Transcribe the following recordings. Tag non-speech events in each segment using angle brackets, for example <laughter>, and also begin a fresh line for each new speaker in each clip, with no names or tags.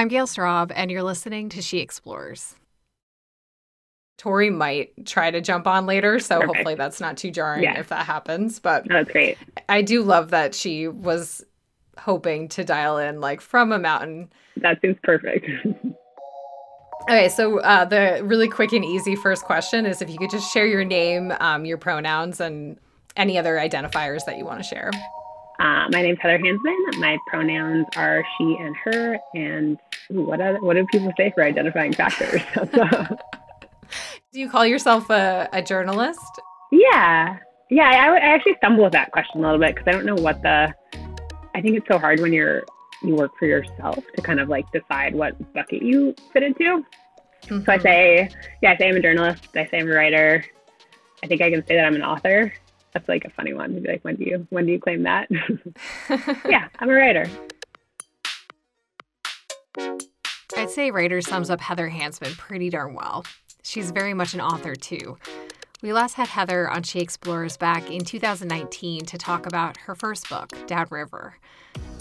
I'm Gail Straub, and you're listening to She Explores.
Tori might try to jump on later, so Perfect. hopefully that's not too jarring yeah. if that happens. But
that's great.
I do love that she was hoping to dial in like from a mountain.
That seems perfect. <laughs>
okay, so uh, the really quick and easy first question is if you could just share your name, um, your pronouns, and any other identifiers that you want to share.
Uh, my name's Heather Hansman. My pronouns are she and her. And what are, what do people say for identifying factors? <laughs>
do you call yourself a, a journalist?
Yeah, yeah. I, I actually stumble with that question a little bit because I don't know what the. I think it's so hard when you're you work for yourself to kind of like decide what bucket you fit into. Mm-hmm. So I mm-hmm. say, yeah, I say I'm a journalist. I say I'm a writer. I think I can say that I'm an author. That's like a funny one to be like, when do you when do you claim that? <laughs> <laughs> yeah, I'm a writer.
I'd say writer sums up Heather Hansman pretty darn well. She's very much an author too. We last had Heather on She Explores back in 2019 to talk about her first book, Downriver.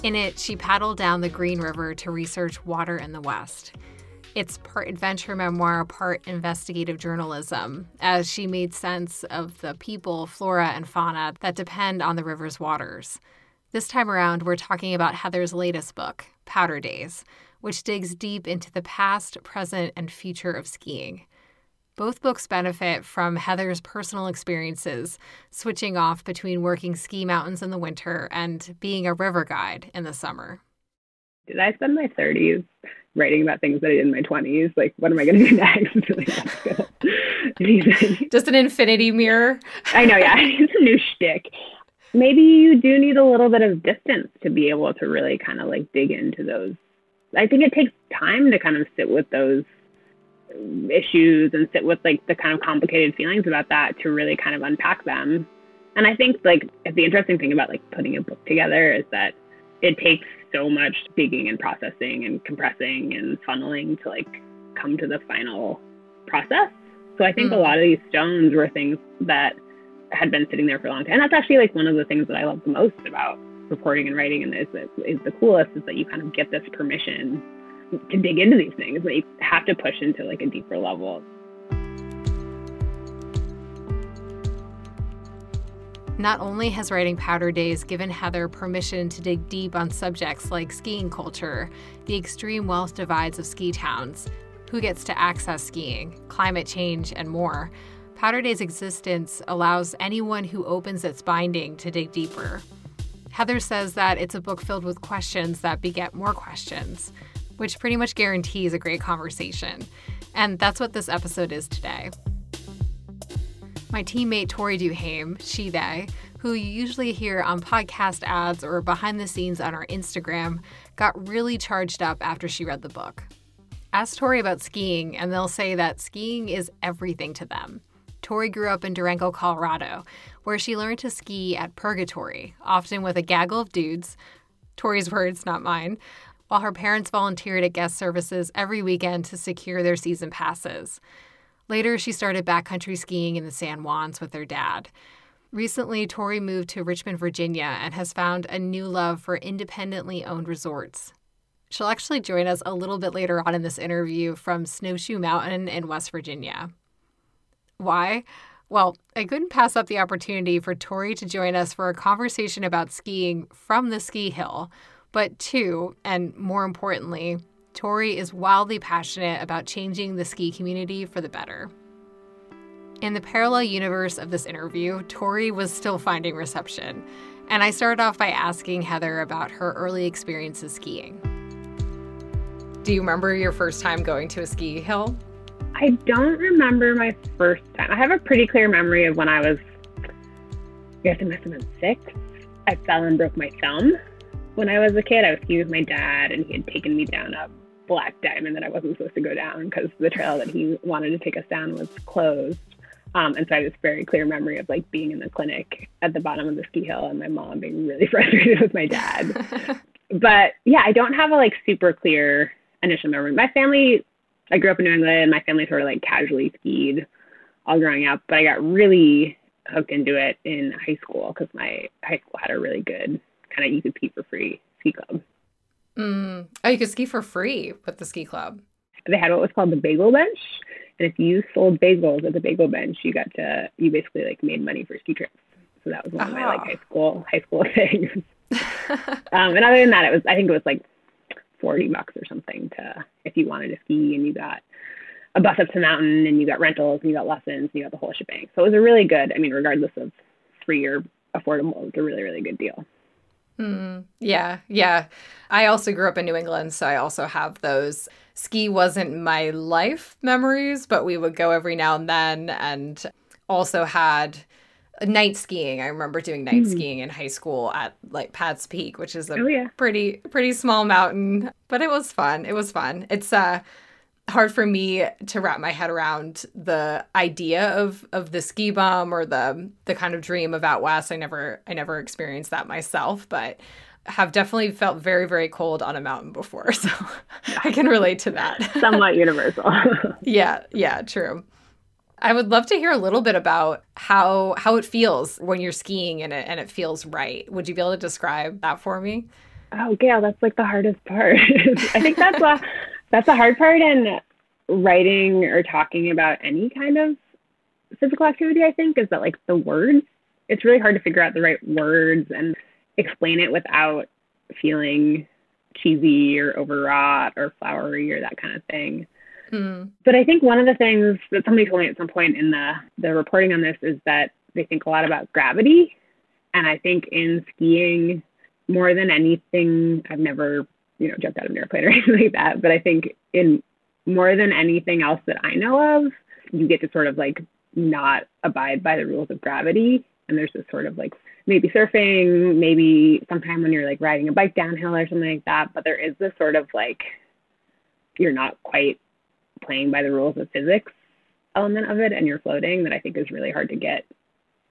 In it, she paddled down the Green River to research water in the West. It's part adventure memoir, part investigative journalism, as she made sense of the people, flora, and fauna that depend on the river's waters. This time around, we're talking about Heather's latest book, Powder Days, which digs deep into the past, present, and future of skiing. Both books benefit from Heather's personal experiences, switching off between working ski mountains in the winter and being a river guide in the summer.
Did I spend my 30s writing about things that I did in my 20s. Like, what am I going to do <laughs>
next? <laughs> <laughs> Just an infinity mirror.
I know, yeah. It's a new shtick. Maybe you do need a little bit of distance to be able to really kind of like dig into those. I think it takes time to kind of sit with those issues and sit with like the kind of complicated feelings about that to really kind of unpack them. And I think like the interesting thing about like putting a book together is that it takes so much digging and processing and compressing and funneling to like come to the final process. So I think mm. a lot of these stones were things that had been sitting there for a long time. And that's actually like one of the things that I love the most about reporting and writing and is, is the coolest is that you kind of get this permission to dig into these things, but you have to push into like a deeper level.
Not only has writing Powder Days given Heather permission to dig deep on subjects like skiing culture, the extreme wealth divides of ski towns, who gets to access skiing, climate change, and more, Powder Days' existence allows anyone who opens its binding to dig deeper. Heather says that it's a book filled with questions that beget more questions, which pretty much guarantees a great conversation. And that's what this episode is today. My teammate Tori Duhame, she, they, who you usually hear on podcast ads or behind the scenes on our Instagram, got really charged up after she read the book. Ask Tori about skiing, and they'll say that skiing is everything to them. Tori grew up in Durango, Colorado, where she learned to ski at Purgatory, often with a gaggle of dudes, Tori's words, not mine, while her parents volunteered at guest services every weekend to secure their season passes. Later, she started backcountry skiing in the San Juans with her dad. Recently, Tori moved to Richmond, Virginia, and has found a new love for independently owned resorts. She'll actually join us a little bit later on in this interview from Snowshoe Mountain in West Virginia. Why? Well, I couldn't pass up the opportunity for Tori to join us for a conversation about skiing from the ski hill, but two, and more importantly, Tori is wildly passionate about changing the ski community for the better. In the parallel universe of this interview, Tori was still finding reception, and I started off by asking Heather about her early experiences skiing.
Do you remember your first time going to a ski hill?
I don't remember my first time. I have a pretty clear memory of when I was, I guess I must have been six. I fell and broke my thumb. When I was a kid, I was skiing with my dad, and he had taken me down a black diamond that I wasn't supposed to go down because the trail that he wanted to take us down was closed. Um, and so I have this very clear memory of like being in the clinic at the bottom of the ski hill and my mom being really <laughs> frustrated with my dad. <laughs> but yeah, I don't have a like super clear initial memory. My family, I grew up in New England. My family sort of like casually skied all growing up, but I got really hooked into it in high school because my high school had a really good kind of you could ski for free ski club.
Mm. Oh, you could ski for free with the ski club.
They had what was called the bagel bench. And if you sold bagels at the bagel bench, you got to you basically like made money for ski trips. So that was one of my like
Oh.
high school high school <laughs> things. um, and other than that, it was I think it was like forty bucks or something to if you wanted to ski and you got a bus up to the mountain and you got rentals and you got lessons and you got the whole shebang. So it was a really good. I mean, regardless of free or affordable, it was a really really good deal.
Mm, yeah, yeah. I also grew up in New England, so I also have those. Ski wasn't my life memories, but we would go every now and then and also had night skiing. I remember doing night
Mhm.
skiing in high school at like Pat's Peak, which is a
Oh yeah.
pretty pretty small mountain, but it was fun. It was fun. It's uh hard for me to wrap my head around the idea of of the ski bum or the the kind of dream of out west. I never I never experienced that myself, but have definitely felt very very cold on a mountain before, <laughs> so I can relate to that. <laughs>
Somewhat universal. <laughs>
yeah, yeah, true. I would love to hear a little bit about how how it feels when you're skiing and it and it feels right. Would you be able to describe that for me?
Oh, Gail, that's like the hardest part. I think that's a that's the hard part in writing or talking about any kind of physical activity. I think is that like the words. It's really hard to figure out the right words and explain it without feeling cheesy or overwrought or flowery or that kind of thing.
Mm.
But I think one of the things that somebody told me at some point in the the reporting on this is that they think a lot about gravity, and I think in skiing more than anything, I've never you know jumped out of an airplane <laughs> or anything like that, but I think in more than anything else that I know of, you get to sort of like not abide by the rules of gravity, and there's this sort of like maybe surfing, maybe sometime when you're like riding a bike downhill or something like that, but there is this sort of like you're not quite playing by the rules of physics element of it and you're floating that I think is really hard to get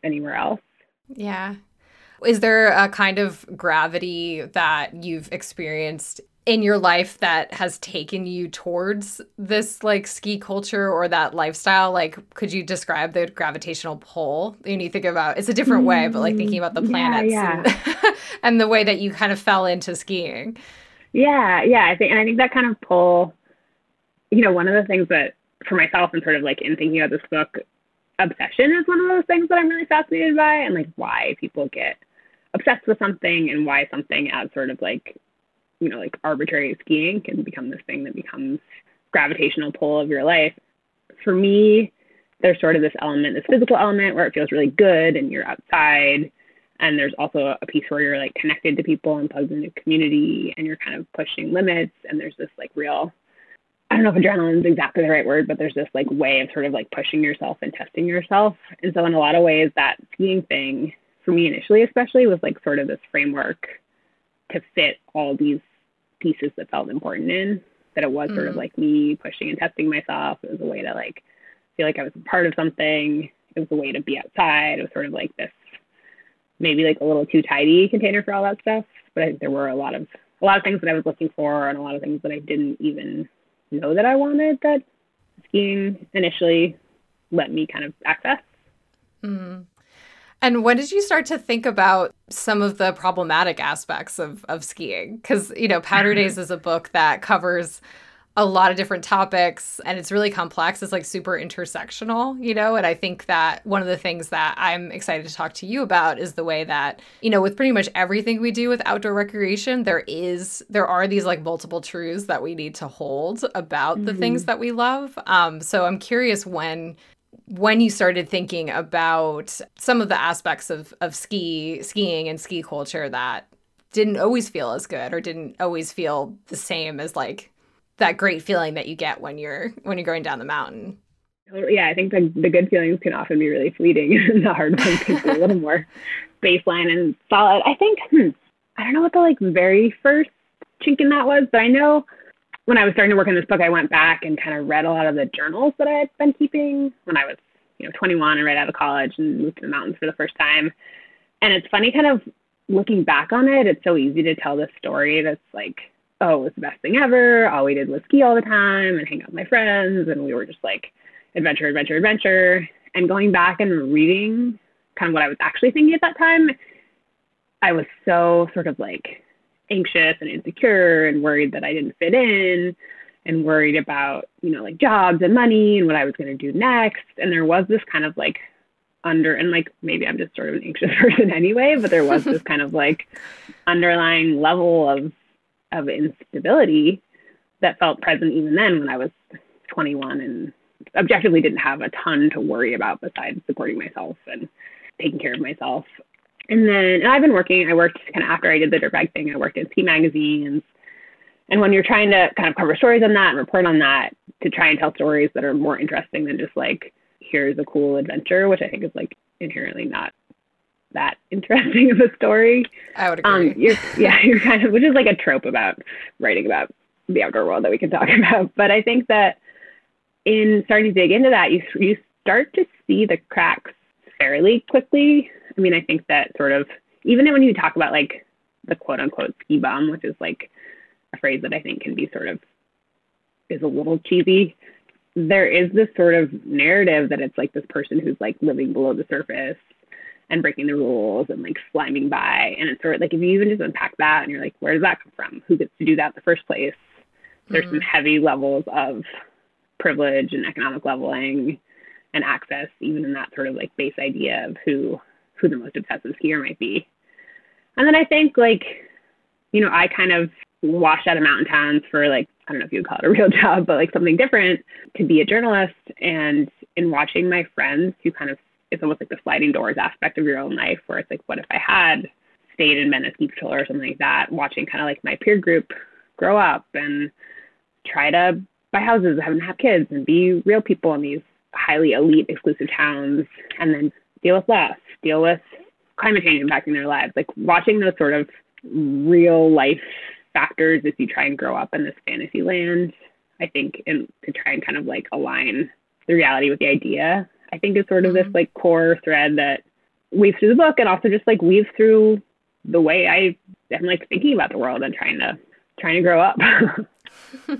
anywhere else.
Yeah. Is there a kind of gravity that you've experienced in your life that has taken you towards this like ski culture or that lifestyle? Like, could you describe the gravitational pull? And you think about it's a different way, but like thinking about the
Mm, Yeah,
planets
yeah.
And, <laughs> and the way that you kind of fell into skiing.
Yeah, yeah, I think and I think that kind of pull you know, one of the things that for myself and sort of like in thinking about this book, obsession is one of those things that I'm really fascinated by and like why people get obsessed with something and why something as sort of like you know, like arbitrary skiing can become this thing that becomes gravitational pull of your life. For me, there's sort of this element, this physical element where it feels really good and you're outside. And there's also a piece where you're like connected to people and plugged into community and you're kind of pushing limits. And there's this like real, I don't know if adrenaline is exactly the right word, but there's this like way of sort of like pushing yourself and testing yourself. And so in a lot of ways, that skiing thing, for me initially especially, was like sort of this framework to fit all these pieces that felt important in. That it was sort of
Mhm.
like me pushing and testing myself. It was a way to like feel like I was a part of something. It was a way to be outside. It was sort of like this maybe like a little too tidy container for all that stuff. But I think there were a lot of a lot of things that I was looking for and a lot of things that I didn't even know that I wanted that skiing initially let me kind of access.
Mm. And when did you start to think about some of the problematic aspects of, of skiing? Because, you know, Powder Days is a book that covers a lot of different topics and it's really complex. It's like super intersectional, you know? And I think that one of the things that I'm excited to talk to you about is the way that, you know, with pretty much everything we do with outdoor recreation, there is, there are these like multiple truths that we need to hold about the things that we love. Um, so I'm curious when when you started thinking about some of the aspects of, of ski skiing and ski culture that didn't always feel as good or didn't always feel the same as like that great feeling that you get when you're when you're going down the mountain.
Yeah, I think the, the good feelings can often be really fleeting, and <laughs> the hard ones can be a little more baseline and solid. I think hmm, I don't know what the like very first chink in that was, but I know when I was starting to work on this book, I went back and kind of read a lot of the journals that I had been keeping when I was, you know, 21 and right out of college and moved to the mountains for the first time. And it's funny, kind of looking back on it, it's so easy to tell this story that's like, oh, it was the best thing ever. All we did was ski all the time and hang out with my friends, and we were just like adventure, adventure, adventure. And going back and reading kind of what I was actually thinking at that time, I was so sort of like anxious and insecure and worried that I didn't fit in and worried about, you know, like jobs and money and what I was going to do next. And there was this kind of like under, and like maybe I'm just sort of an anxious <laughs> person anyway, but there was this kind of like underlying level of, of instability that felt present even then when I was 21 and objectively didn't have a ton to worry about besides supporting myself and taking care of myself. And then and I've been working, I worked kind of after I did the dirtbag thing, I worked in Ski magazines. And when you're trying to kind of cover stories on that and report on that, to try and tell stories that are more interesting than just like, here's a cool adventure, which I think is like inherently not that <laughs> interesting of a story.
I would um, agree.
Um, you're, <laughs> yeah, you're kind of, which is like a trope about writing about the outdoor world that we can talk <laughs> about. But I think that in starting to dig into that, you you start to see the cracks fairly quickly. I mean, I think that sort of even when you talk about like the quote unquote ski bum, which is like a phrase that I think can be sort of is a little cheesy. There is this sort of narrative that it's like this person who's like living below the surface and breaking the rules and like sliming by. And it's sort of like if you even just unpack that and you're like, where does that come from? Who gets to do that in the first place? There's mm-hmm. some heavy levels of privilege and economic leveling and access, even in that sort of like base idea of who who the most obsessive skier might be. And then I think like, you know, I kind of washed out of mountain towns for like I don't know if you would call it a real <laughs> job, but like something different to be a journalist. And in watching my friends who kind of it's almost like the sliding doors aspect of your own life where it's like, what if I had stayed in a ski patroller or something like that, watching kind of like my peer group grow up and try to buy houses and have kids and be real people in these highly elite exclusive towns and then deal with loss, deal with climate change impacting their lives. Like watching those sort of real life factors as you try and grow up in this fantasy land, I think, and to try and kind of like align the reality with the idea, I think is sort of this mm-hmm. like core thread that weaves through the book and also just like weaves through the way I am like thinking about the world and trying to trying to grow up. <laughs>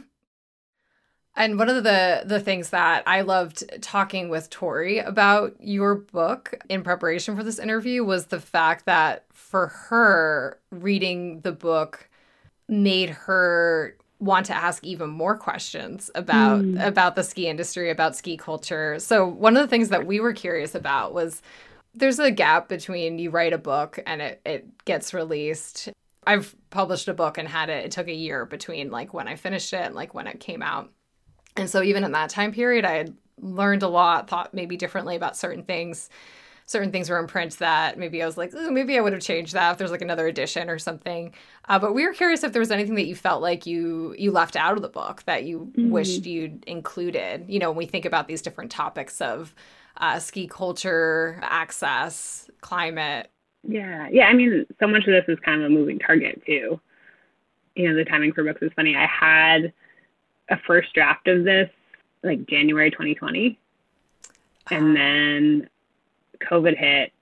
And one of the the things that I loved talking with Tori about your book in preparation for this interview was the fact that for her reading the book made her want to ask even more questions about mm. about the ski industry, about ski culture. So one of the things that we were curious about was there's a gap between you write a book and it, it gets released. I've published a book and had it it took a year between like when I finished it and like when it came out. And so even in that time period, I had learned a lot, thought maybe differently about certain things. Certain things were in print that maybe I was like, maybe I would have changed that if there's like another edition or something. Uh, but we were curious if there was anything that you felt like you you left out of the book that you mm-hmm. wished you'd included. You know, when we think about these different topics of uh, ski culture, access, climate.
Yeah, yeah. I mean, so much of this is kind of a moving target too. You know, the timing for books is funny. I had a first draft of this like January 2020. And ah. then COVID hit.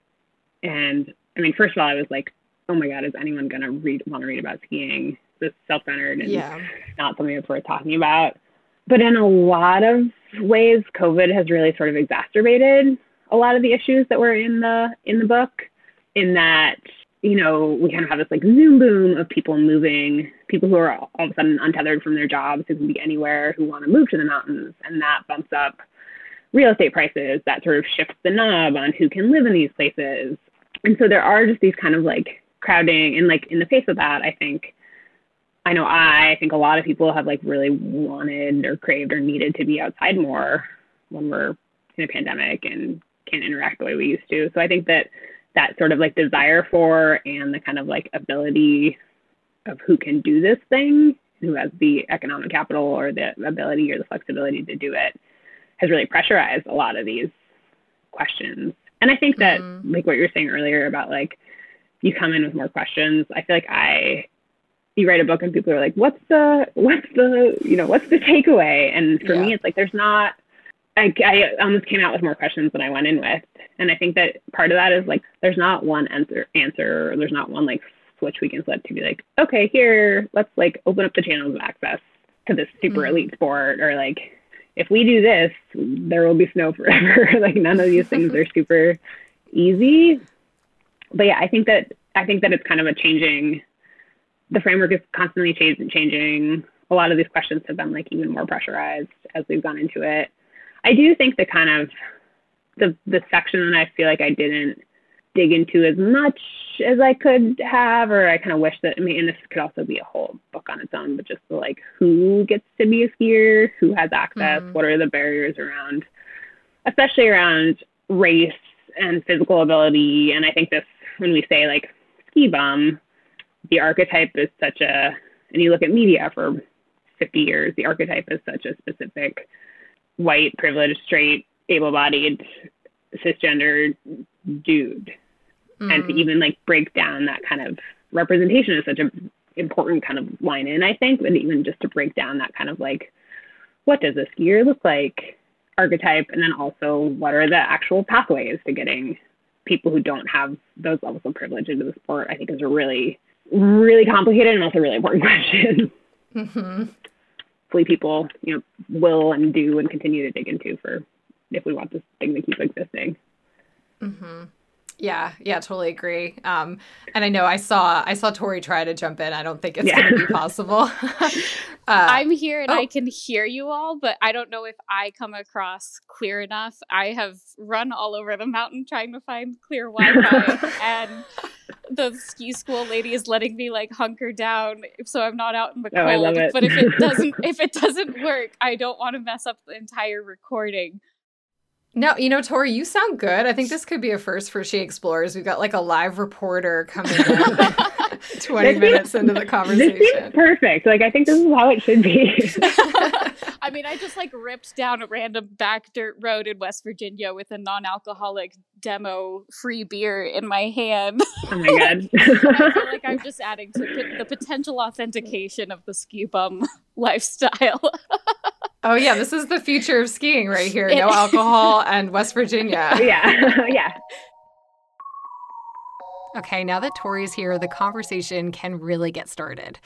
And I mean, first of all, I was like, oh my God, is anyone going to read, want to read about skiing? This self centered and yeah. not something that's worth talking about. But in a lot of ways, COVID has really sort of exacerbated a lot of the issues that were in the in the book. In that you know, we kind of have this like Zoom boom of people moving, people who are all of a sudden untethered from their jobs, who can be anywhere, who want to move to the mountains, and that bumps up real estate prices. That sort of shifts the knob on who can live in these places. And so there are just these kind of like crowding, and like in the face of that, I think, I know I, I think a lot of people have like really wanted or craved or needed to be outside more when we're in a pandemic and can't interact the way we used to. So I think that that sort of like desire for and the kind of like ability of who can do this thing, who has the economic capital or the ability or the flexibility to do it, has really pressurized a lot of these questions. And I think that, mm-hmm. like what you were saying earlier about like, you come in with more questions. I feel like I, you write a book and people are like, what's the, what's the, you know, what's the takeaway? And for yeah. me, it's like, there's not, I, I almost came out with more questions than I went in with. And I think that part of that is like there's not one answer answer or there's not one like switch we can flip to be like, okay, here, let's like open up the channels of access to this super mm-hmm. elite sport or like if we do this, there will be snow forever. <laughs> like none of these things are super easy. But yeah, I think that I think that it's kind of a changing the framework is constantly changing. A lot of these questions have been like even more pressurized as we've gone into it. I do think the kind of the the section that I feel like I didn't dig into as much as I could have, or I kind of wish that, I mean, and this could also be a whole book on its own, but just the, like who gets to be a skier, who has access, mm-hmm. what are the barriers around, especially around race and physical ability. And I think this, when we say like ski bum, the archetype is such a, and you look at media for 50 years, the archetype is such a specific white, privileged, straight, able bodied, cisgender dude mm. and to mm. even like break down that kind of representation is such an important kind of line in, I think, and even just to break down that kind of like, what does a skier look like archetype, and then also what are the actual pathways to getting people who don't have those levels of privilege into the sport, I think is a really, really complicated and also really important <laughs> question. Mm-hmm. Hopefully people, you know, will and do and continue to dig into for if we want this thing to keep existing.
Mm-hmm. Yeah, yeah, totally agree. Um, and I know I saw I saw Tori try to jump in. I don't think it's yeah. going to be possible. <laughs> uh,
I'm here and oh. I can hear you all, but I don't know if I come across clear enough. I have run all over the mountain trying to find clear Wi-Fi, <laughs> and the ski school lady is letting me like hunker down so I'm not out in the oh, cold. But if it <laughs> doesn't if it doesn't work, I don't want to mess up the entire recording.
No, you know, Tori, you sound good. I think this could be a first for She Explores. We've got like a live reporter coming in <laughs> <laughs> 20 this minutes seems, into the conversation. This seems
perfect. Like, I think this is how it should be. <laughs>
I mean, I just like ripped down a random back dirt road in West Virginia with a non alcoholic demo free beer in my hand.
Oh my God.
I feel like I'm just adding to the potential authentication of the ski bum lifestyle.
Oh yeah, this is the future of skiing right here. No <laughs> alcohol and West Virginia. <laughs>
Yeah. <laughs> yeah.
Okay, now that Tori's here, the conversation can really get started.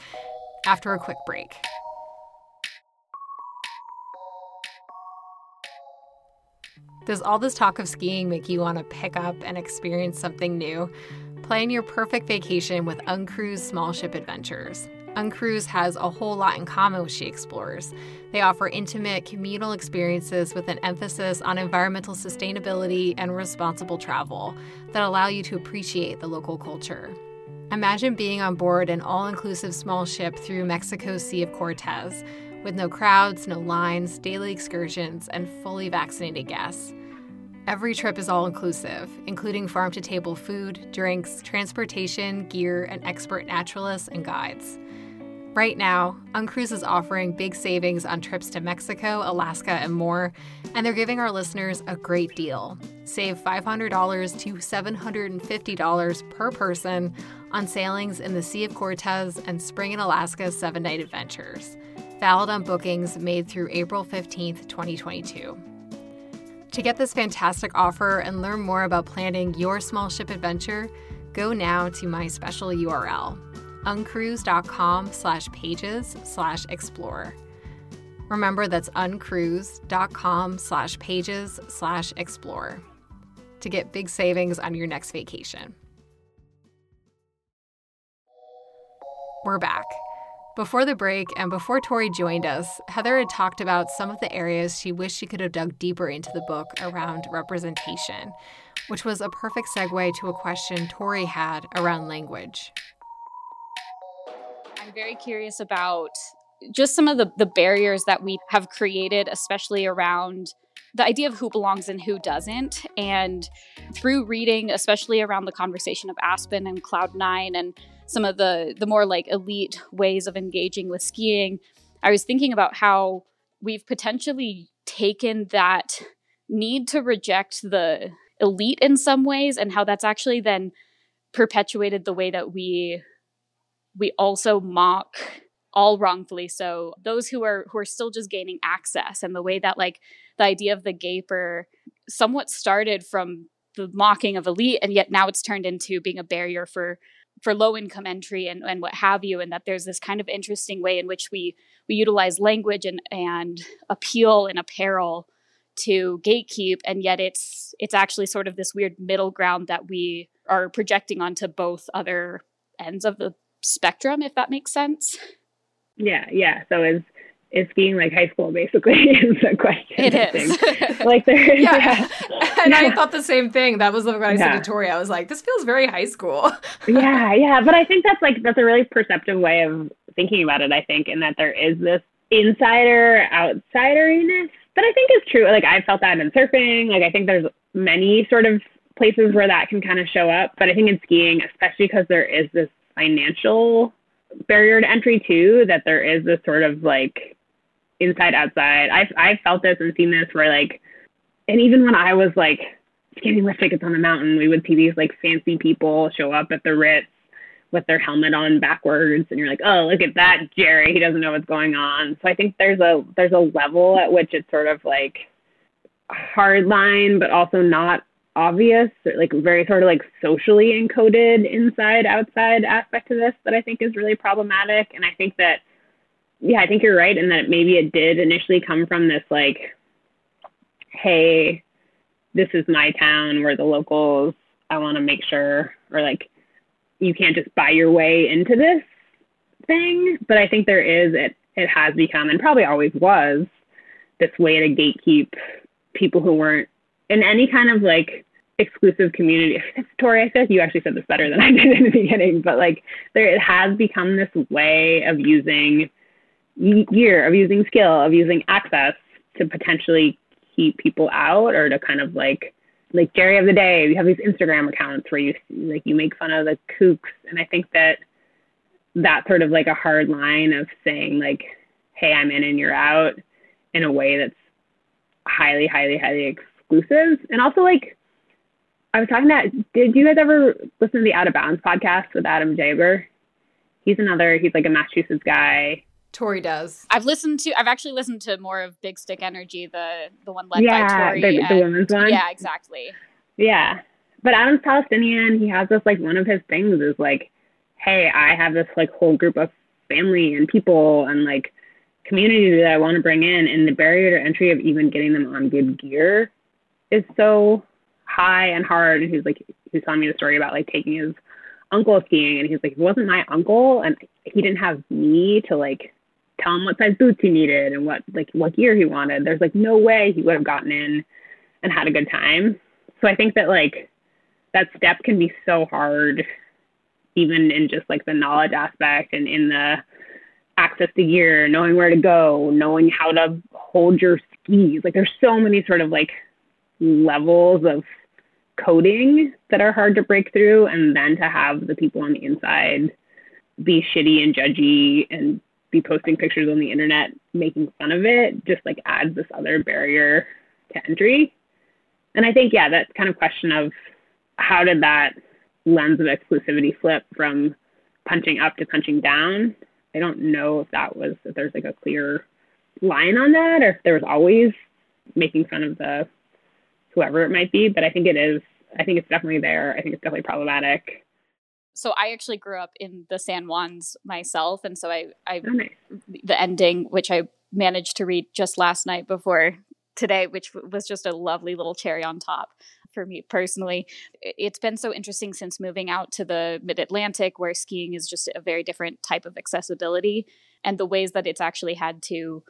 After a quick break. Does all this talk of skiing make you want to pick up and experience something new? Plan your perfect vacation with Uncruise Small Ship Adventures. Uncruise has a whole lot in common with She Explores. They offer intimate, communal experiences with an emphasis on environmental sustainability and responsible travel that allow you to appreciate the local culture. Imagine being on board an all inclusive small ship through Mexico's Sea of Cortez, with no crowds, no lines, daily excursions, and fully vaccinated guests. Every trip is all inclusive, including farm to table food, drinks, transportation, gear, and expert naturalists and guides. Right now, Uncruise is offering big savings on trips to Mexico, Alaska, and more, and they're giving our listeners a great deal. Save $500 to $750 per person on sailings in the Sea of Cortez and Spring in Alaska seven night adventures. Valid on bookings made through April 15th, 2022. To get this fantastic offer and learn more about planning your small ship adventure, go now to my special URL uncruise.com slash pages slash explore. Remember that's uncruise.com slash pages slash explore to get big savings on your next vacation. We're back. Before the break and before Tori joined us, Heather had talked about some of the areas she wished she could have dug deeper into the book around representation, which was a perfect segue to a question Tori had around language.
I'm very curious about just some of the, the barriers that we have created, especially around the idea of who belongs and who doesn't. And through reading, especially around the conversation of Aspen and Cloud Nine and some of the the more like elite ways of engaging with skiing, I was thinking about how we've potentially taken that need to reject the elite in some ways and how that's actually then perpetuated the way that we we also mock all wrongfully. So those who are who are still just gaining access and the way that like the idea of the gaper somewhat started from the mocking of elite and yet now it's turned into being a barrier for for low income entry and, and what have you and that there's this kind of interesting way in which we we utilize language and and appeal and apparel to gatekeep and yet it's it's actually sort of this weird middle ground that we are projecting onto both other ends of the spectrum, if that makes sense.
Yeah, yeah. So is is skiing like high school basically <laughs> is the question.
It is. <laughs>
like there
yeah. yeah. <laughs> And I thought the same thing. That was what I said yeah. to Tori. I was like, this feels very high school.
yeah, yeah. But I think that's like that's a really perceptive way of thinking about it, I think, in that there is this insider outsideriness that I think is true. Like I've felt that in surfing. Like I think there's many sort of places where that can kind of show up. But I think in skiing, especially because there is this financial barrier to entry too, that there is this sort of like inside outside. I've I've felt this and seen this where like, and even when I was like getting lift tickets on the mountain, we would see these like fancy people show up at the Ritz with their helmet on backwards, and you're like, oh, look at that Jerry, he doesn't know what's going on. So I think there's a there's a level at which it's sort of like hard line, but also not obvious, like very sort of like socially encoded inside outside aspect to this that I think is really problematic. And I think that yeah, I think you're right in that maybe it did initially come from this like, hey, this is my town, we're the locals. I want to make sure, or like, you can't just buy your way into this thing. But I think there is it. It has become, and probably always was, this way to gatekeep people who weren't in any kind of like exclusive community. <laughs> Tori, I said you actually said this better than I <laughs> did in the beginning, but like there, it has become this way of using year of using skill of using access to potentially keep people out or to kind of like like Jerry of the day. You have these Instagram accounts where you like you make fun of the kooks, and I think that that sort of like a hard line of saying like, hey, I'm in and you're out, in a way that's highly, highly, highly exclusive, and also like. I was talking that. Did you guys ever listen to the Out of Bounds podcast with Adam Jaber? He's another. He's like a Massachusetts guy
Tori does.
I've listened to. I've actually listened to more of Big Stick Energy, the the one led
yeah,
by Tori.
the, the women's one.
Yeah, exactly.
Yeah, but Adam's Palestinian. He has this like one of his things is like, hey, I have this like whole group of family and people and like community that I want to bring in, and the barrier to entry of even getting them on good gear is so high and hard. And he's like, he's telling me the story about like taking his uncle skiing, and he's like, it wasn't my uncle, and he didn't have me to like tell him what size boots he needed and what like what gear he wanted. There's like no way he would have gotten in and had a good time. So I think that like that step can be so hard even in just like the knowledge aspect and in the access to gear, knowing where to go, knowing how to hold your skis. Like there's so many sort of like levels of coding that are hard to break through and then to have the people on the inside be shitty and judgy and be posting pictures on the internet making fun of it just like adds this other barrier to entry. And I think, yeah, that kind of question of how did that lens of exclusivity flip from punching up to punching down? I don't know if that was, if there's like a clear line on that or if there was always making fun of the whoever it might be, but I think it is, I think it's definitely there. I think it's definitely problematic
so I actually grew up in the San Juans myself, and so I, I oh, nice. the ending, which I managed to read just last night before today, which was just a lovely little cherry on top for me personally. It's been so interesting since moving out to the mid Atlantic, where skiing is just a very different type of accessibility, and the ways that it's actually had to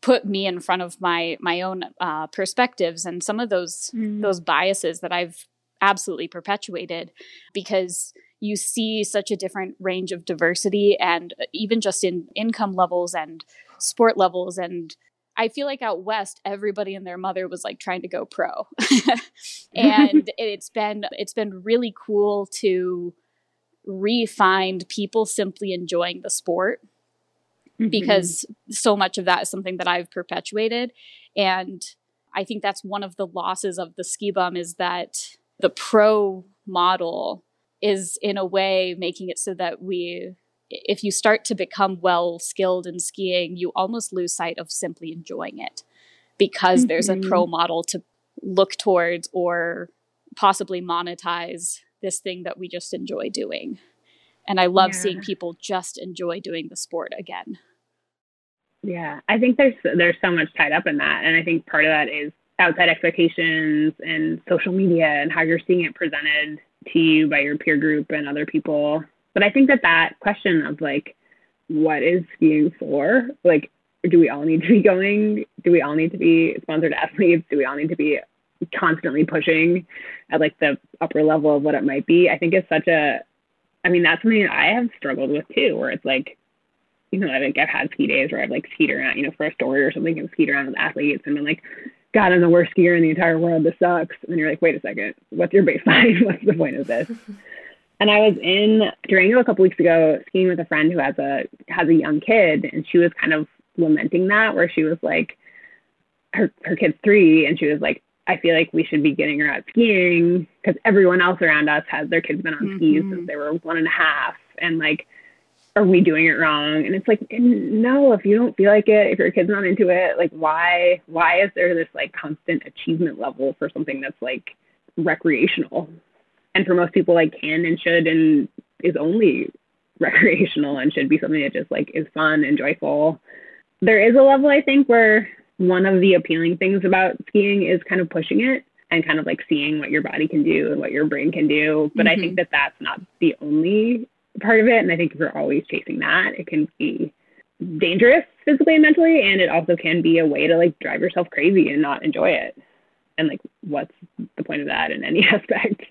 put me in front of my my own uh, perspectives and some of those mm. those biases that I've absolutely perpetuated because you see such a different range of diversity and uh, even just in income levels and sport levels and I feel like out west everybody and their mother was like trying to go pro. <laughs> and <laughs> it's been it's been really cool to re-find people simply enjoying the sport mm-hmm. because so much of that is something that I've perpetuated and I think that's one of the losses of the ski bum is that the pro model is in a way making it so that we if you start to become well skilled in skiing you almost lose sight of simply enjoying it because mm-hmm. there's a pro mm-hmm. model to look towards or possibly monetize this thing that we just enjoy doing and i love yeah. seeing people just enjoy doing the sport again
yeah i think there's there's so much tied up in that and i think part of that is outside expectations and social media and how you're seeing it presented to you by your peer group and other people But I think that that question of like, what is skiing for? Like, do we all need to be going? Do we all need to be sponsored athletes? Do we all need to be constantly pushing at like the upper level of what it might be? I think it's such a, I mean, that's something that I have struggled with too, where it's like, you know, I think I've had ski days where I've like skied around, you know, for a story or something and skied around with athletes and been like, God, I'm the worst skier in the entire world. This sucks. And you're like, wait a second, what's your baseline? <laughs> what's the point of this? <laughs> and I was in Durango a couple weeks ago skiing with a friend who has a has a young kid, and she was kind of lamenting that, where she was like, her her kid's three, and she was like, I feel like we should be getting her out skiing because everyone else around us has their kids been on mm-hmm. skis since they were one and a half, and like are we doing it wrong? And it's like, no, if you don't feel like it, if your kid's not into it, like why why is there this like constant achievement level for something that's like recreational? And for most people like can and should and is only recreational and should be something that just like is fun and joyful. There is a level I think where one of the appealing things about skiing is kind of pushing it and kind of like seeing what your body can do and what your brain can do. But mm-hmm. I think mm-hmm. that that's not the only part of it. And I think if you're always chasing that, it can be dangerous physically and mentally. And it also can be a way to like drive yourself crazy and not enjoy it. And like, what's the point of that in any <laughs> aspect?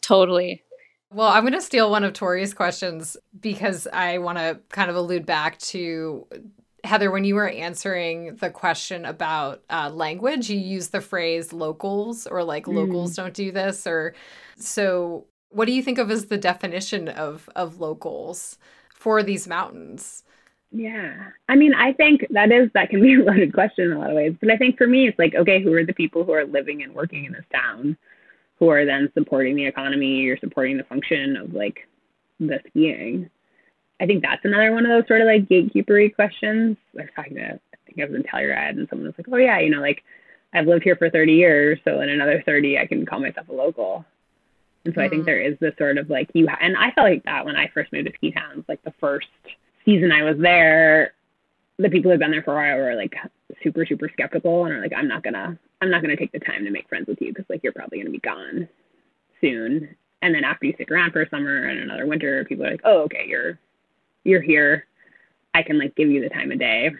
Totally.
Well, I'm going to steal one of Tori's questions because I want to kind of allude back to Heather, when you were answering the question about uh, language, you used the phrase locals or like mm. locals don't do this. Or so what do you think of as the definition of of locals for these mountains?
Yeah. I mean, I think that is that can be <laughs> a loaded question in a lot of ways. But I think for me it's like, okay, who are the people who are living and working in this town who are then supporting the economy or supporting the function of like the skiing? I think that's another one of those sort of like gatekeepery questions. I was talking to I think I was in Telluride and someone was like, Oh yeah, you know, like I've lived here for 30 years, so in another 30 I can call myself a local. And so mm. I think mm. there is this sort of like you, ha- and I felt like that when I first moved to ski towns, like the first season I was there, the people who had been there for a while were like super, super skeptical and are like, I'm not gonna, I'm not gonna take the time to make friends with you because like you're probably gonna be gone soon. And then after you stick around for a summer and another winter, people are like, oh, okay, you're, you're here. I can like give you the time of day,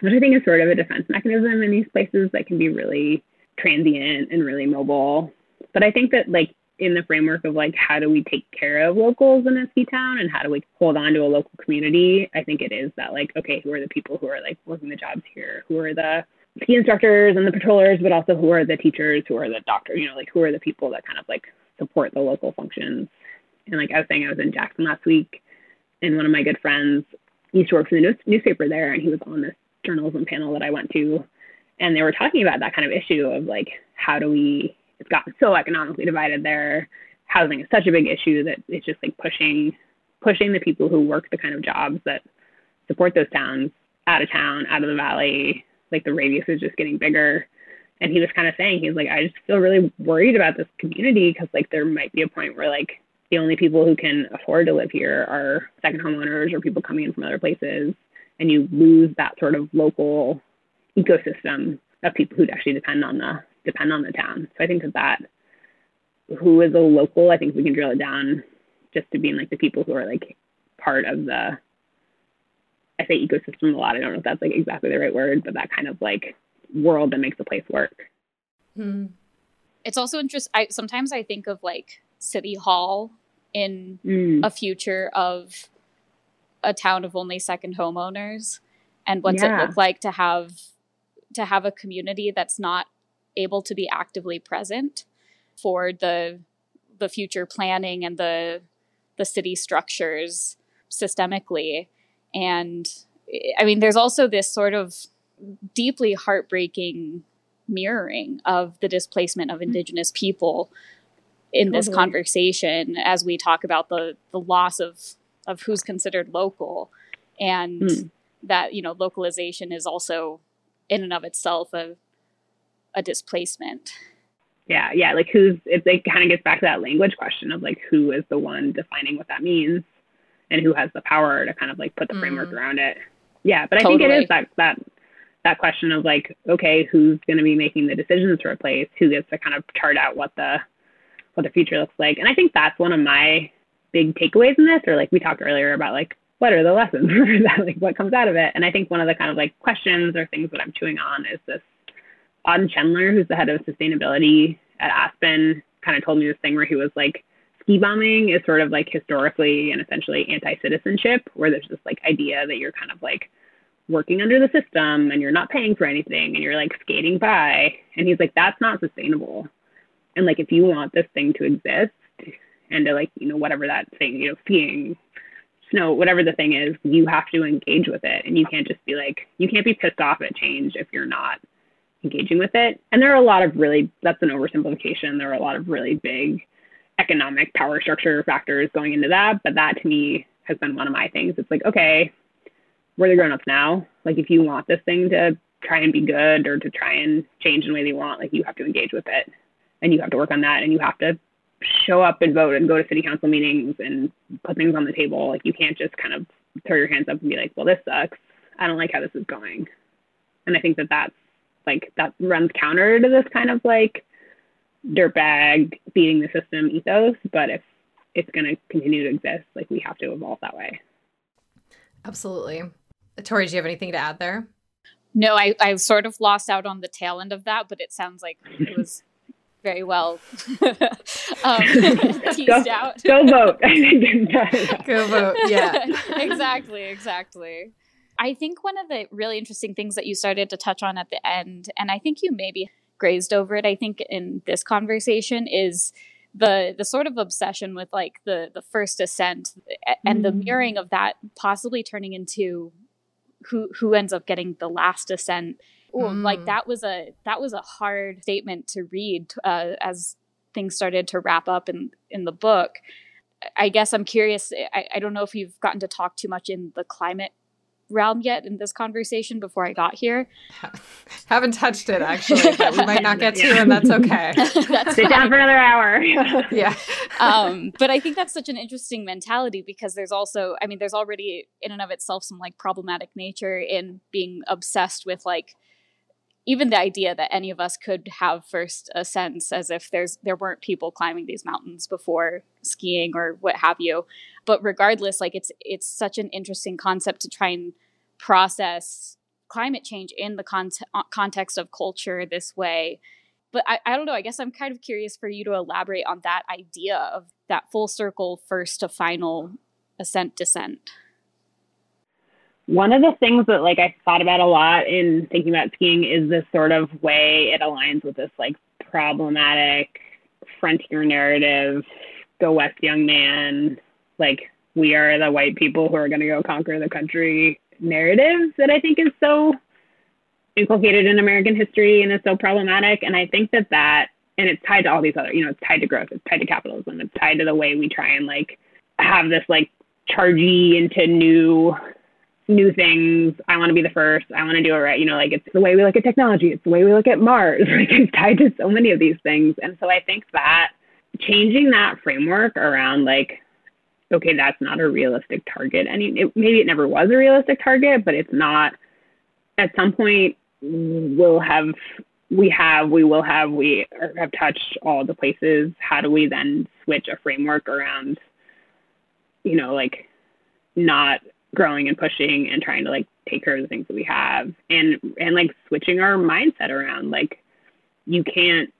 which I think is sort of a defense mechanism in these places that can be really transient and really mobile. But I think that like in the framework of like how do we take care of locals in a ski town and how do we hold on to a local community i think it is that like okay who are the people who are like working the jobs here who are the ski instructors and the patrollers but also who are the teachers who are the doctors you know like who are the people that kind of like support the local functions and like i was saying i was in jackson last week and one of my good friends used to work for the news- newspaper there and he was on this journalism panel that i went to and they were talking about that kind of issue of like how do we it's gotten so economically divided there. Housing is such a big issue that it's just like pushing pushing the people who work the kind of jobs that support those towns out of town, out of the valley. Like the radius is just getting bigger. And he was kind of saying, he's like, I just feel really worried about this community because like there might be a point where like the only people who can afford to live here are second homeowners or people coming in from other places. And you lose that sort of local ecosystem of people who actually depend on the depend on the town. So I think that that who is a local, I think we can drill it down just to being like the people who are like part of the I say ecosystem a lot. I don't know if that's like exactly the right word, but that kind of like world that makes a place work.
Hmm. It's also interesting. I sometimes I think of like city hall in mm. a future of a town of only second homeowners and what's yeah. it look like to have to have a community that's not able to be actively present for the the future planning and the the city structures systemically and i mean there's also this sort of deeply heartbreaking mirroring of the displacement of mm-hmm. indigenous people in totally. this conversation as we talk about the the loss of of who's considered local and mm. that you know localization is also in and of itself a a displacement.
Yeah, yeah. Like who's it, it kind of gets back to that language question of like who is the one defining what that means and who has the power to kind of like put the mm. framework around it. Yeah, but totally. I think it is that that that question of like, okay, who's going to be making the decisions to replace? Who gets to kind of chart out what the what the future looks like? And I think that's one of my big takeaways in this or like we talked earlier about like what are the lessons <laughs> that like what comes out of it? And i think one of the kind of like questions or things that i'm chewing on is this Auden Schendler, who's the head of sustainability at aspen kind of told me this thing where he was like ski bumming is sort of like historically and essentially anti-citizenship where there's this like idea that you're kind of like working under the system and you're not paying for anything and you're like skating by. And he's like that's not sustainable and like if you want this thing to exist and to like you know whatever that thing you know skiing snow whatever the thing is you have to engage with it. And you can't just be like you can't be pissed off at change if you're not engaging with it. And there are a lot of really that's an oversimplification. There are a lot of really big economic power structure factors going into that. But that to me has been one of my things. It's like okay we're the grown-ups now? Like if you want this thing to try and be good or to try and change in the way they want like you have to engage with it and you have to work on that and you have to show up and vote and go to city council meetings and put things on the table. Like you can't just kind of throw your hands up and be like, well, this sucks. I don't like how this is going. And I think that that's like, that runs counter to this kind of like dirtbag beating the system ethos. But if it's going to continue to exist, like we have to evolve that way.
Absolutely. Tori, do you have anything to add there?
No, I, I sort of lost out on the tail end of that, but it sounds like it was very well <laughs> um, <laughs> <laughs> teased
go,
out.
go vote.
go vote. Yeah.
exactly. Exactly. I think one of the really interesting things that you started to touch on at the end, and I think you maybe grazed over it, I think, in this conversation is the the sort of obsession with like the the first ascent and mm. the mirroring of that possibly turning into who who ends up getting the last ascent mm. like that was a that was a hard statement to read uh, as things started to wrap up in in the book i guess i'm curious I, I don't know if you've gotten to talk too much in the climate realm yet in this conversation before I got here. <laughs>
Haven't touched it actually, but we might not get to, <laughs> and that's okay. <laughs>
that's Sit down for another hour.
yeah.
Um, but I think that's such an interesting mentality because there's also, I mean, there's already in and of itself some like problematic nature in being obsessed with like even the idea that any of us could have first ascents as if there's there weren't people climbing these mountains before skiing or what have you. But regardless like it's it's such an interesting concept to try and process climate change in the con- uh, context of culture this way. But I, I don't know i guess i'm kind of curious for you to elaborate on that idea of that full circle first to final ascent descent
one of the things that like I thought about a lot in thinking about skiing is this sort of way it aligns with this like problematic frontier narrative, go west young man, like we are the white people who are going to go conquer the country narrative that I think is so inculcated in American history and is so problematic. And I think that that, and it's tied to all these other, you know, it's tied to growth, it's tied to capitalism, it's tied to the way we try and like have this like chargey into new new things. I want to be the first. I want to do it right. You know, like it's the way we look at technology. It's the way we look at Mars. <laughs> Like it's tied to so many of these things. And so I think that changing that framework around like, okay, that's not a realistic target. I mean, it, maybe it never was a realistic target, but it's not. At some point, we'll have, we have, we will have, we have touched all the places. How do we then switch a framework around, you know, like not growing and pushing and trying to like take care of the things that we have and and like switching our mindset around like you can't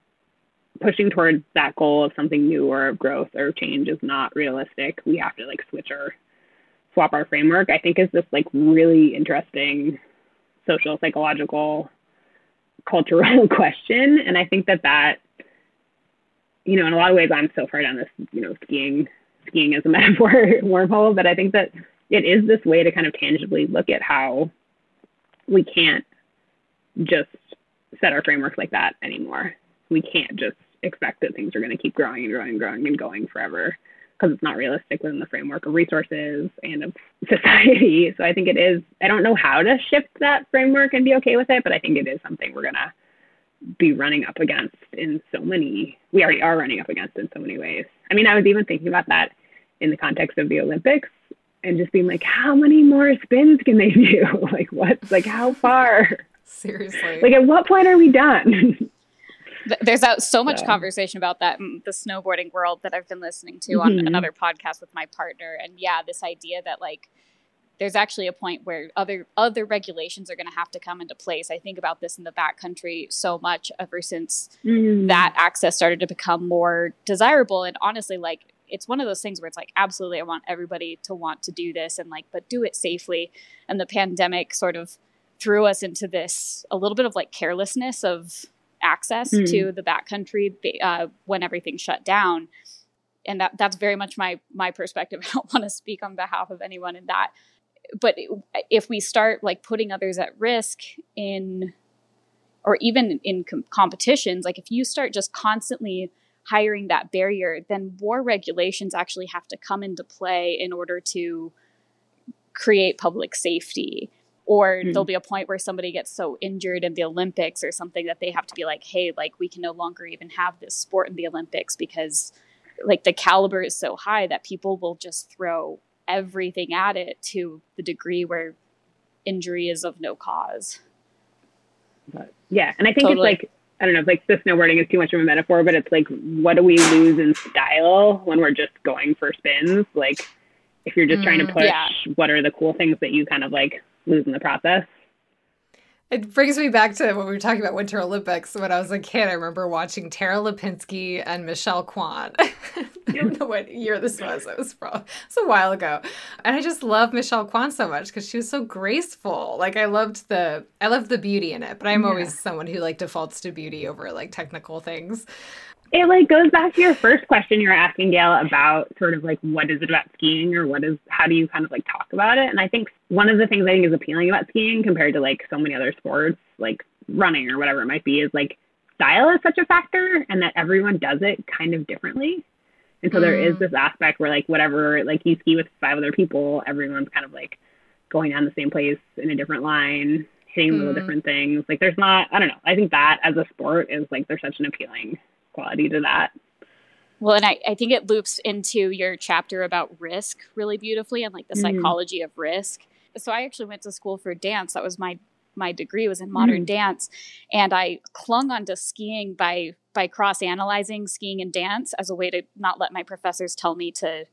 pushing towards that goal of something new or of growth or change is not realistic. We have to like switch our swap our framework. I think is this like really interesting social psychological cultural <laughs> question and i think that that you know in a lot of ways i'm so far down this you know skiing skiing as a <laughs> metaphor wormhole but i think that it is this way to kind of tangibly look at how we can't just set our frameworks like that anymore. We can't just expect that things are going to keep growing and growing and growing and going forever because it's not realistic within the framework of resources and of <laughs> society. So I think it is, I don't know how to shift that framework and be okay with it, but I think it is something we're going to be running up against in so many, we already are running up against in so many ways. I mean, I was even thinking about that in the context of the Olympics and just being like, how many more spins can they <laughs> do? <laughs> like, what? Like, how <laughs> far?
Seriously.
Like, at what point are we done?
There's so much conversation about that in the snowboarding world that I've been listening to on mm-hmm. another podcast with my partner. And yeah, this idea that like there's actually a point where other other regulations are going to have to come into place. I think about this in the backcountry so much ever since mm. that access started to become more desirable. And honestly, like it's one of those things where it's like absolutely I want everybody to want to do this and like but do it safely. And the pandemic sort of threw us into this a little bit of like carelessness of access mm. to the backcountry uh, when everything shut down. And that that's very much my my perspective. <laughs> I don't want to speak on behalf of anyone in that but if we start like putting others at risk in or even in com- competitions like if you start just constantly hiring that barrier then more regulations actually have to come into play in order to create public safety or mm-hmm. there'll be a point where somebody gets so injured in the olympics or something that they have to be like hey like we can no longer even have this sport in the olympics because like the caliber is so high that people will just throw everything at it to the degree where injury is of no cause.
Yeah, and I think totally. it's like I don't know, like the snowboarding is too much of a metaphor, but it's like what do we lose in style when we're just going for spins? Like if you're just mm, trying to mm, push, yeah. what are the cool things that you kind of like lose in the process?
It brings me back to when we were talking about Winter Olympics. When I was a kid, I remember watching Tara Lipinski and Michelle Kwan. <laughs> I don't know what year this was. It was, probably, it was a while ago. And I just love Michelle Kwan so much because she was so graceful. Like I loved the I loved the beauty in it, but I'm yeah. always someone who like defaults to beauty over like technical things
it like goes back to your first question you were asking Gale about sort of like what is it about skiing or what is how do you kind of like talk about it? And I think one of the things I think is appealing about skiing compared to like so many other sports, like running or whatever it might be, is like style is such a factor and that everyone does it kind of differently. And so mm. there is mm. this aspect where like whatever like you ski with five other people, everyone's kind of like going down the same place in a different line, hitting mm. little different things. Like there's not I don't know. I think that as a sport is like there's such an appealing quality to that.
Well, and I, I think it loops into your chapter about risk really beautifully and like the mm-hmm. psychology of risk. So I actually went to school for dance. That was my my degree was in modern mm. dance and i clung onto skiing by by cross analyzing skiing and dance as a way to not let my professors tell me to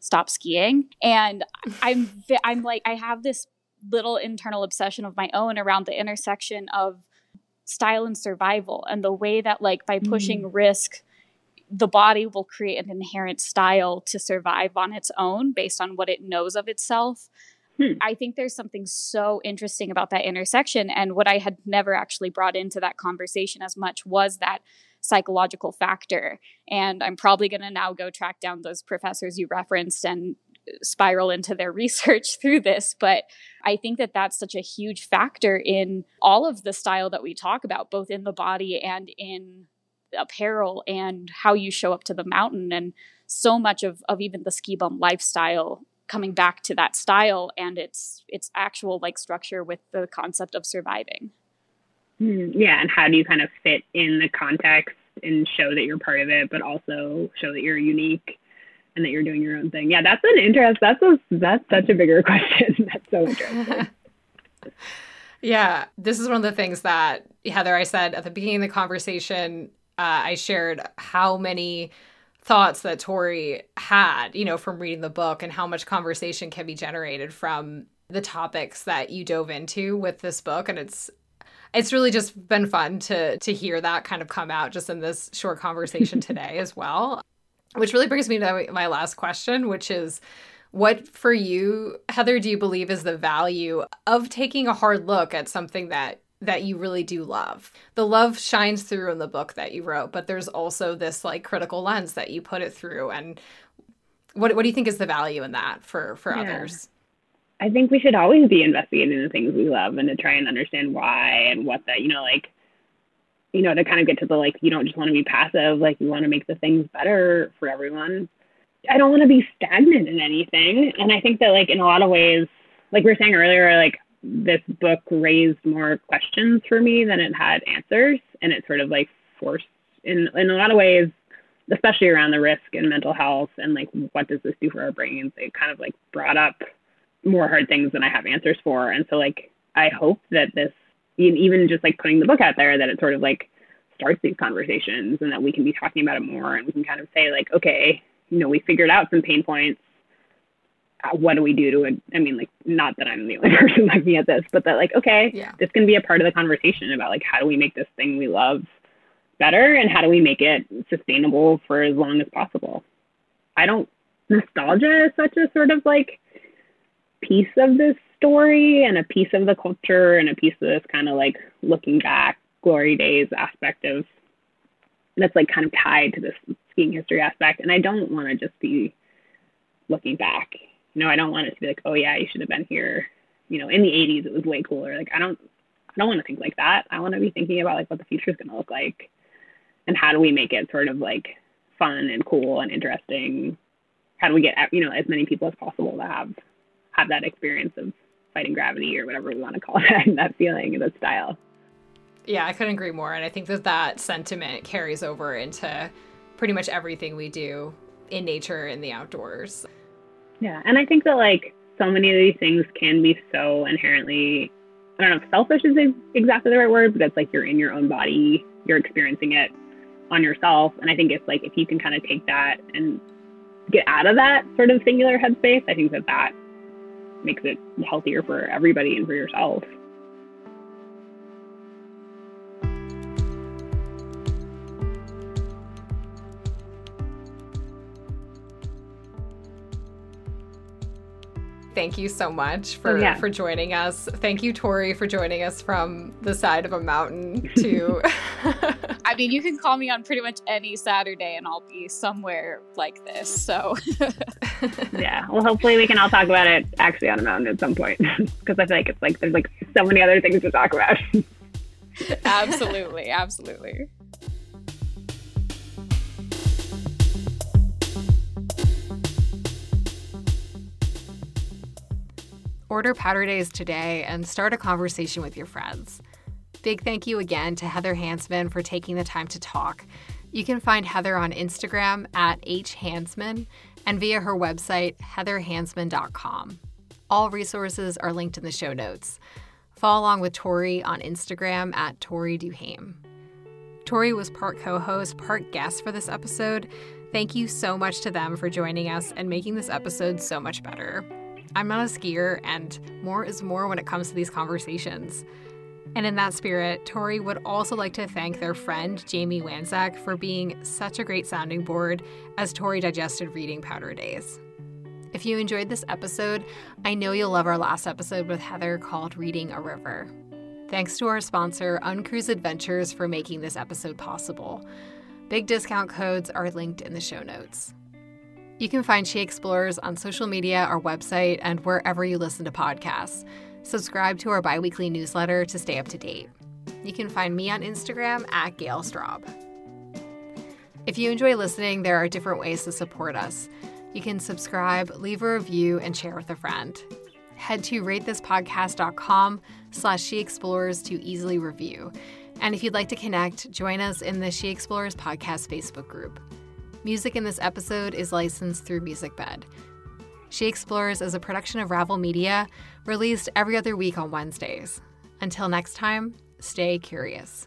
stop skiing and i'm i'm like i have this little internal obsession of my own around the intersection of style and survival and the way that like by pushing mm. risk the body will create an inherent style to survive on its own based on what it knows of itself hmm. i think there's something so interesting about that intersection and what i had never actually brought into that conversation as much was that psychological factor and i'm probably going to now go track down those professors you referenced and spiral into their <laughs> research through this but i think that that's such a huge factor in all of the style that we talk about both in the body and in apparel and how you show up to the mountain and so much of, of even the ski bum lifestyle coming back to that style and its its actual like structure with the concept of surviving.
Hmm, yeah and how do you kind of fit in the context and show that you're part of it but also show that you're unique and that you're doing your own thing. Yeah, that's an interest. That's a, that's such a bigger <laughs> question. that's so interesting. <laughs>
yeah, this is one of the things that Heather I said at the beginning of the conversation. Uh, I shared how many thoughts that Tori had, you know, from reading the book and how much conversation can be generated from the topics that you dove into with this book and it's it's really just been fun to to hear that kind of come out just in this short conversation <laughs> today as well which really brings me to my last question, which is what for you, Heather, do you believe is the value of taking a hard look at something that that you really do love. The love shines through in the book that you wrote, but there's also this like critical lens that you put it through. And what what do you think is the value in that for for yeah. others?
I think we should always be investigating the things we love and to try and understand why and what that you know like you know, to kind of get to the like, you don't just want to be passive, like you want to make the things better for everyone. I don't want to be stagnant in anything. And I think that like in a lot of ways, like we were saying earlier, like this book raised more questions for me than it had answers. And it sort of like forced in in a lot of ways, especially around the risk and mental health and like what does this do for our brains, it kind of like brought up more hard things than I have answers for. And so like I hope that this even just like putting the book out there that it sort of like starts these conversations and that we can be talking about it more and we can kind of say like, okay, you know, we figured out some pain points. Uh, what do we do to it? I mean, like, not that I'm the only <laughs> person looking at this, but that like, okay,
Yeah.
this can be a part of the conversation about like, how do we make this thing we love better and how do we make it sustainable for as long as possible? I don't, nostalgia is such a sort of like piece of this story and a piece of the culture and a piece of this kind of like looking back glory days aspect of that's like kind of tied to this skiing history aspect. And i don't want to just be looking back. You know i don't want it to be like oh yeah you should have been here. You know in the 80s it was way cooler. Like i don't i don't want to think like that. I want to be thinking about like what the future is going to look like and how do we make it sort of like fun and cool and interesting? How do we get you know as many people as possible to have have that experience of fighting gravity or whatever we want to call <laughs> that and that feeling and that style
Yeah, I couldn't agree more. And I think that that sentiment carries over into pretty much everything we do in nature in the outdoors.
Yeah, and I think that like so many of these things can be so inherently I don't know if selfish is exactly the right word, but it's like you're in your own body, you're experiencing it on yourself, and I think it's like if you can kind of take that and get out of that sort of singular headspace, I think that that makes it healthier for everybody and for yourself.
Thank you so much for,
Oh, yeah.
for joining us. Thank you, Tori, for joining us from the side of a mountain to. <laughs> <laughs>
I mean, you can call me on pretty much any Saturday and I'll be somewhere like this. So <laughs>
Yeah. Well, hopefully we can all talk about it actually on a mountain at some point because I feel like it's like there's like so many other things to talk about.
absolutely, absolutely.
Order Powder Days today and start a conversation with your friends. Big thank you again to Heather Hansman for taking the time to talk. You can find Heather on Instagram at hhansman and via her website, heatherhansman.com. All resources are linked in the show notes. Follow along with Tori on Instagram at Tori Duhame. Tori was part co host, part guest for this episode. Thank you so much to them for joining us and making this episode so much better. I'm not a skier, and more is more when it comes to these conversations. And in that spirit, Tori would also like to thank their friend Jamie Wanzak for being such a great sounding board as Tori digested reading Powder Days. If you enjoyed this episode, I know you'll love our last episode with Heather called Reading a River. Thanks to our sponsor, Uncruise Adventures, for making this episode possible. Big discount codes are linked in the show notes. You can find She Explores on social media, our website, and wherever you listen to podcasts. Subscribe to our bi weekly newsletter to stay up to date. You can find me on Instagram at Gale Straub. If you enjoy listening, there are different ways to support us. You can subscribe, leave a review, and share with a friend. Head to ratethispodcast.com slash She Explores to easily review. And if you'd like to connect, join us in the She Explores podcast Facebook group. Music in this episode is licensed through MusicBed. She Explores is a production of Ravel Media, released every other week on Wednesdays. Until next time, stay curious.